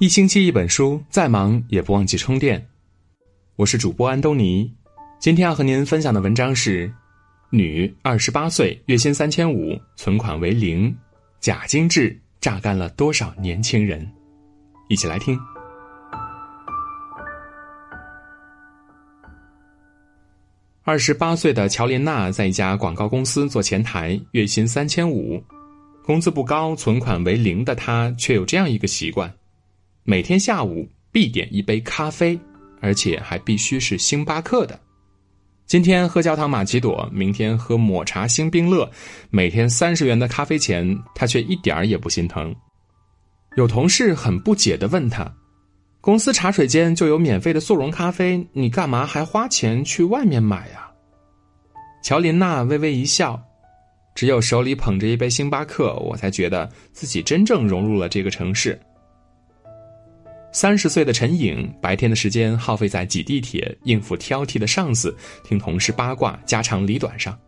一星期一本书，再忙也不忘记充电。我是主播安东尼，今天要和您分享的文章是：女，二十八岁，月薪三千五，存款为零，假精致榨干了多少年轻人？一起来听。二十八岁的乔琳娜在一家广告公司做前台，月薪三千五，工资不高，存款为零的她，却有这样一个习惯。每天下午必点一杯咖啡，而且还必须是星巴克的。今天喝焦糖玛奇朵，明天喝抹茶星冰乐，每天三十元的咖啡钱，他却一点儿也不心疼。有同事很不解的问他：“公司茶水间就有免费的速溶咖啡，你干嘛还花钱去外面买呀？”乔琳娜微微一笑：“只有手里捧着一杯星巴克，我才觉得自己真正融入了这个城市。”三十岁的陈颖，白天的时间耗费在挤地铁、应付挑剔的上司、听同事八卦、家长里短上。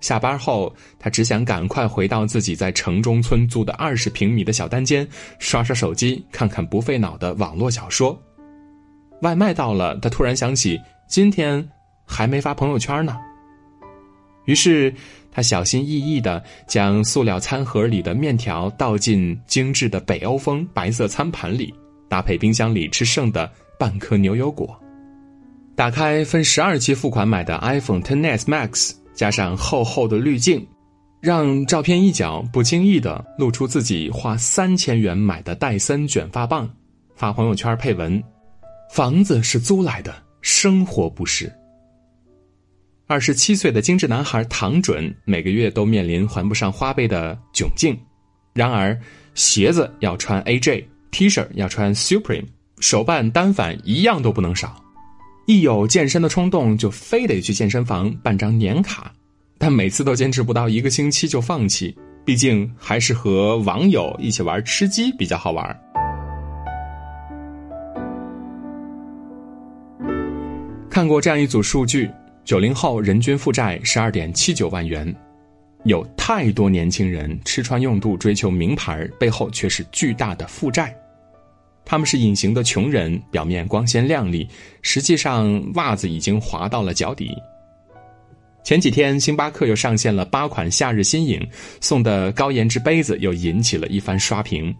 下班后，他只想赶快回到自己在城中村租的二十平米的小单间，刷刷手机，看看不费脑的网络小说。外卖到了，他突然想起今天还没发朋友圈呢。于是，他小心翼翼地将塑料餐盒里的面条倒进精致的北欧风白色餐盘里。搭配冰箱里吃剩的半颗牛油果，打开分十二期付款买的 iPhone XS Max，加上厚厚的滤镜，让照片一角不经意的露出自己花三千元买的戴森卷发棒，发朋友圈配文：“房子是租来的，生活不是。”二十七岁的精致男孩唐准每个月都面临还不上花呗的窘境，然而鞋子要穿 AJ。T 恤要穿 Supreme，手办单反一样都不能少。一有健身的冲动，就非得去健身房办张年卡，但每次都坚持不到一个星期就放弃。毕竟还是和网友一起玩吃鸡比较好玩。看过这样一组数据：九零后人均负债十二点七九万元，有太多年轻人吃穿用度追求名牌，背后却是巨大的负债。他们是隐形的穷人，表面光鲜亮丽，实际上袜子已经滑到了脚底。前几天，星巴克又上线了八款夏日新颖，送的高颜值杯子又引起了一番刷屏。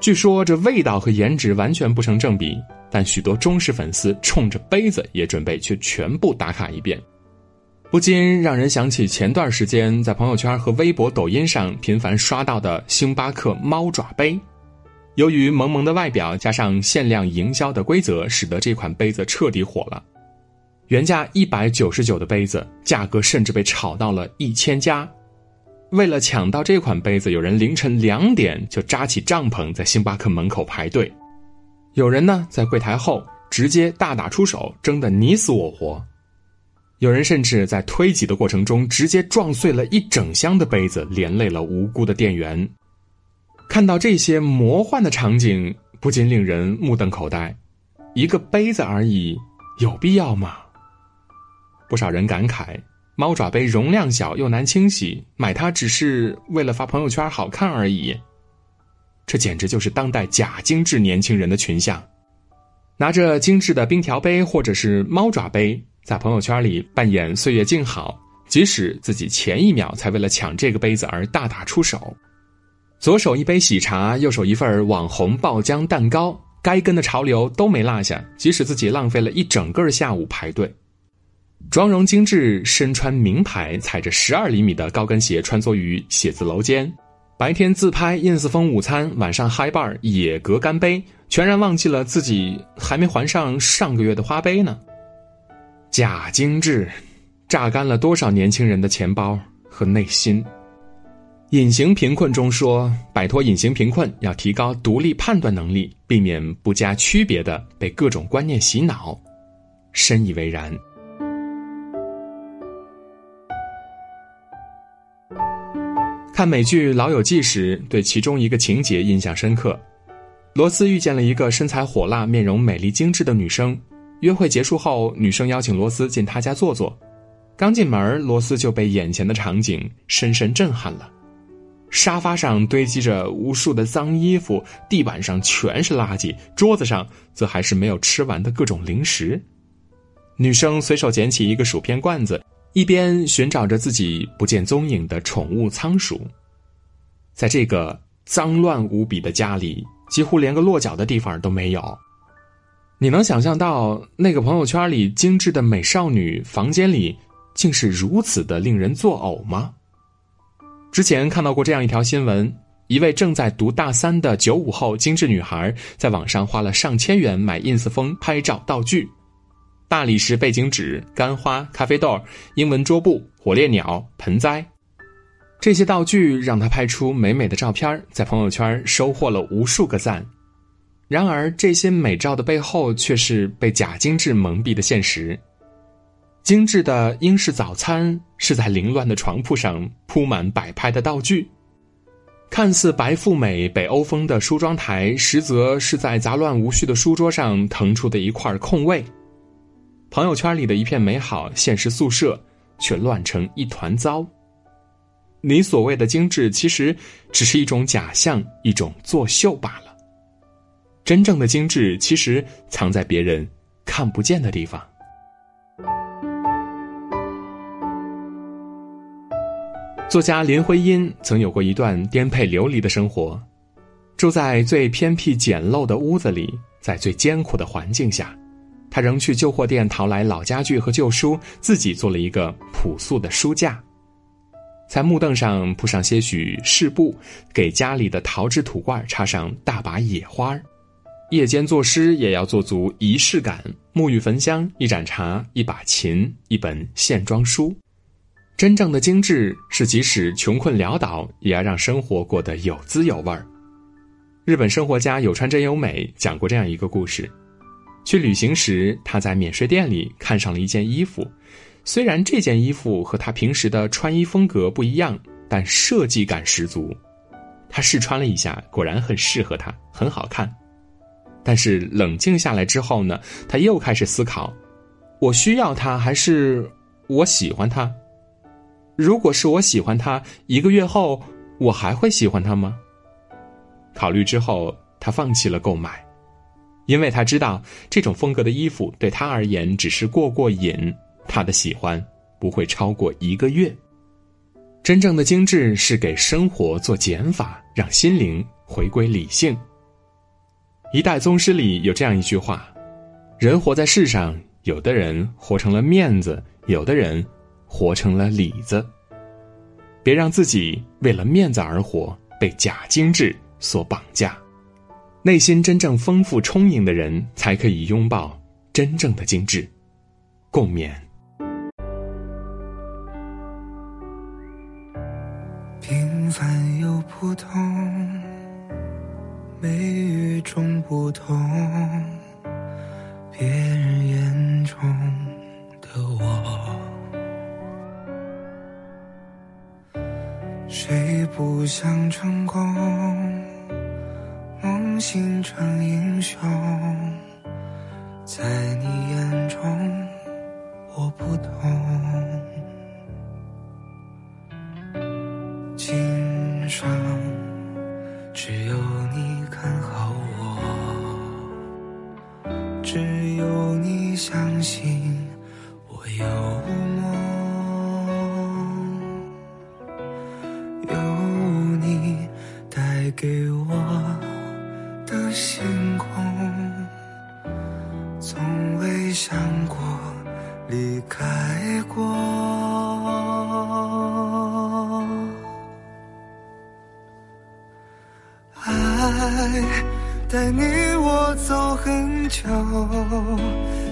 据说这味道和颜值完全不成正比，但许多忠实粉丝冲着杯子也准备去全部打卡一遍，不禁让人想起前段时间在朋友圈和微博、抖音上频繁刷到的星巴克猫爪杯。由于萌萌的外表加上限量营销的规则，使得这款杯子彻底火了。原价一百九十九的杯子，价格甚至被炒到了一千加。为了抢到这款杯子，有人凌晨两点就扎起帐篷在星巴克门口排队。有人呢在柜台后直接大打出手，争得你死我活。有人甚至在推挤的过程中直接撞碎了一整箱的杯子，连累了无辜的店员。看到这些魔幻的场景，不禁令人目瞪口呆。一个杯子而已，有必要吗？不少人感慨：猫爪杯容量小又难清洗，买它只是为了发朋友圈好看而已。这简直就是当代假精致年轻人的群像，拿着精致的冰条杯或者是猫爪杯，在朋友圈里扮演岁月静好，即使自己前一秒才为了抢这个杯子而大打出手。左手一杯喜茶，右手一份网红爆浆蛋糕，该跟的潮流都没落下。即使自己浪费了一整个下午排队，妆容精致，身穿名牌，踩着十二厘米的高跟鞋穿梭于写字楼间，白天自拍 ins 风午餐，晚上嗨 bar 野格干杯，全然忘记了自己还没还上上个月的花呗呢。假精致，榨干了多少年轻人的钱包和内心。隐形贫困中说，摆脱隐形贫困要提高独立判断能力，避免不加区别的被各种观念洗脑，深以为然。看美剧《老友记》时，对其中一个情节印象深刻：罗斯遇见了一个身材火辣、面容美丽精致的女生。约会结束后，女生邀请罗斯进她家坐坐。刚进门，罗斯就被眼前的场景深深震撼了。沙发上堆积着无数的脏衣服，地板上全是垃圾，桌子上则还是没有吃完的各种零食。女生随手捡起一个薯片罐子，一边寻找着自己不见踪影的宠物仓鼠。在这个脏乱无比的家里，几乎连个落脚的地方都没有。你能想象到那个朋友圈里精致的美少女房间里，竟是如此的令人作呕吗？之前看到过这样一条新闻：一位正在读大三的九五后精致女孩，在网上花了上千元买 ins 风拍照道具，大理石背景纸、干花、咖啡豆、英文桌布、火烈鸟、盆栽，这些道具让她拍出美美的照片，在朋友圈收获了无数个赞。然而，这些美照的背后，却是被假精致蒙蔽的现实。精致的英式早餐是在凌乱的床铺上铺满摆拍的道具，看似白富美北欧风的梳妆台，实则是在杂乱无序的书桌上腾出的一块空位。朋友圈里的一片美好，现实宿舍却乱成一团糟。你所谓的精致，其实只是一种假象，一种作秀罢了。真正的精致，其实藏在别人看不见的地方。作家林徽因曾有过一段颠沛流离的生活，住在最偏僻简陋的屋子里，在最艰苦的环境下，他仍去旧货店淘来老家具和旧书，自己做了一个朴素的书架，在木凳上铺上些许饰布，给家里的陶制土罐插上大把野花夜间作诗也要做足仪式感，沐浴焚香，一盏茶，一把琴，一本线装书。真正的精致是，即使穷困潦倒，也要让生活过得有滋有味儿。日本生活家有川真由美讲过这样一个故事：去旅行时，他在免税店里看上了一件衣服，虽然这件衣服和他平时的穿衣风格不一样，但设计感十足。他试穿了一下，果然很适合他，很好看。但是冷静下来之后呢，他又开始思考：我需要它，还是我喜欢它？如果是我喜欢他，一个月后我还会喜欢他吗？考虑之后，他放弃了购买，因为他知道这种风格的衣服对他而言只是过过瘾，他的喜欢不会超过一个月。真正的精致是给生活做减法，让心灵回归理性。一代宗师里有这样一句话：人活在世上，有的人活成了面子，有的人。活成了里子，别让自己为了面子而活，被假精致所绑架。内心真正丰富充盈的人，才可以拥抱真正的精致。共勉。平凡又普通，没与众不同，别人眼中的我。谁不想成功？梦醒成英雄，在你眼中我不同。今生相信我有梦，有你带。给我的星空，从未想过离开过。爱带你我走很久，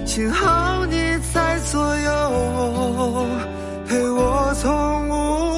幸好你在左右，陪我从无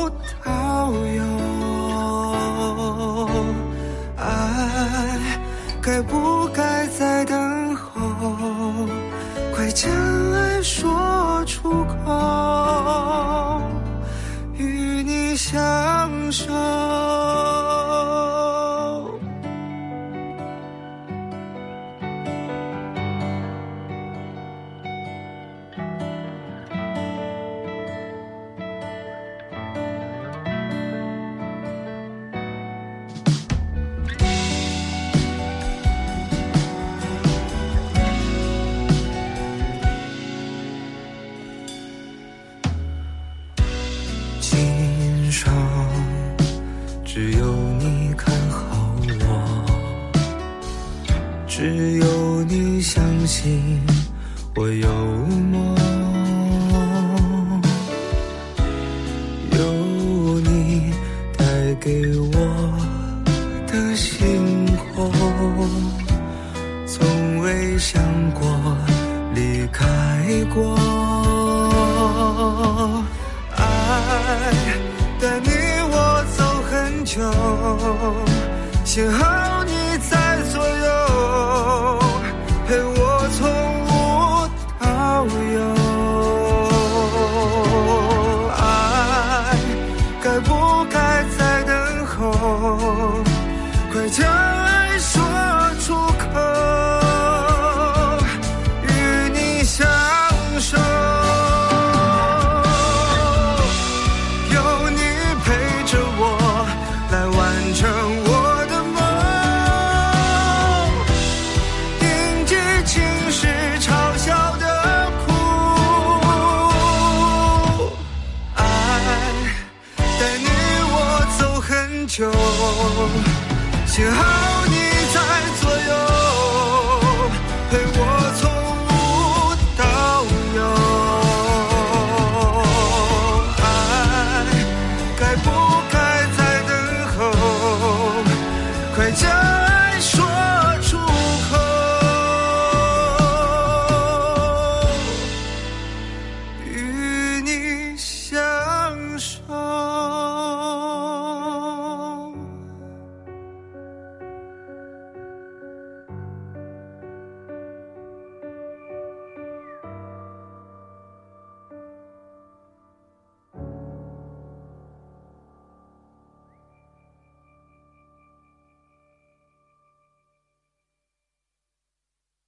your heart.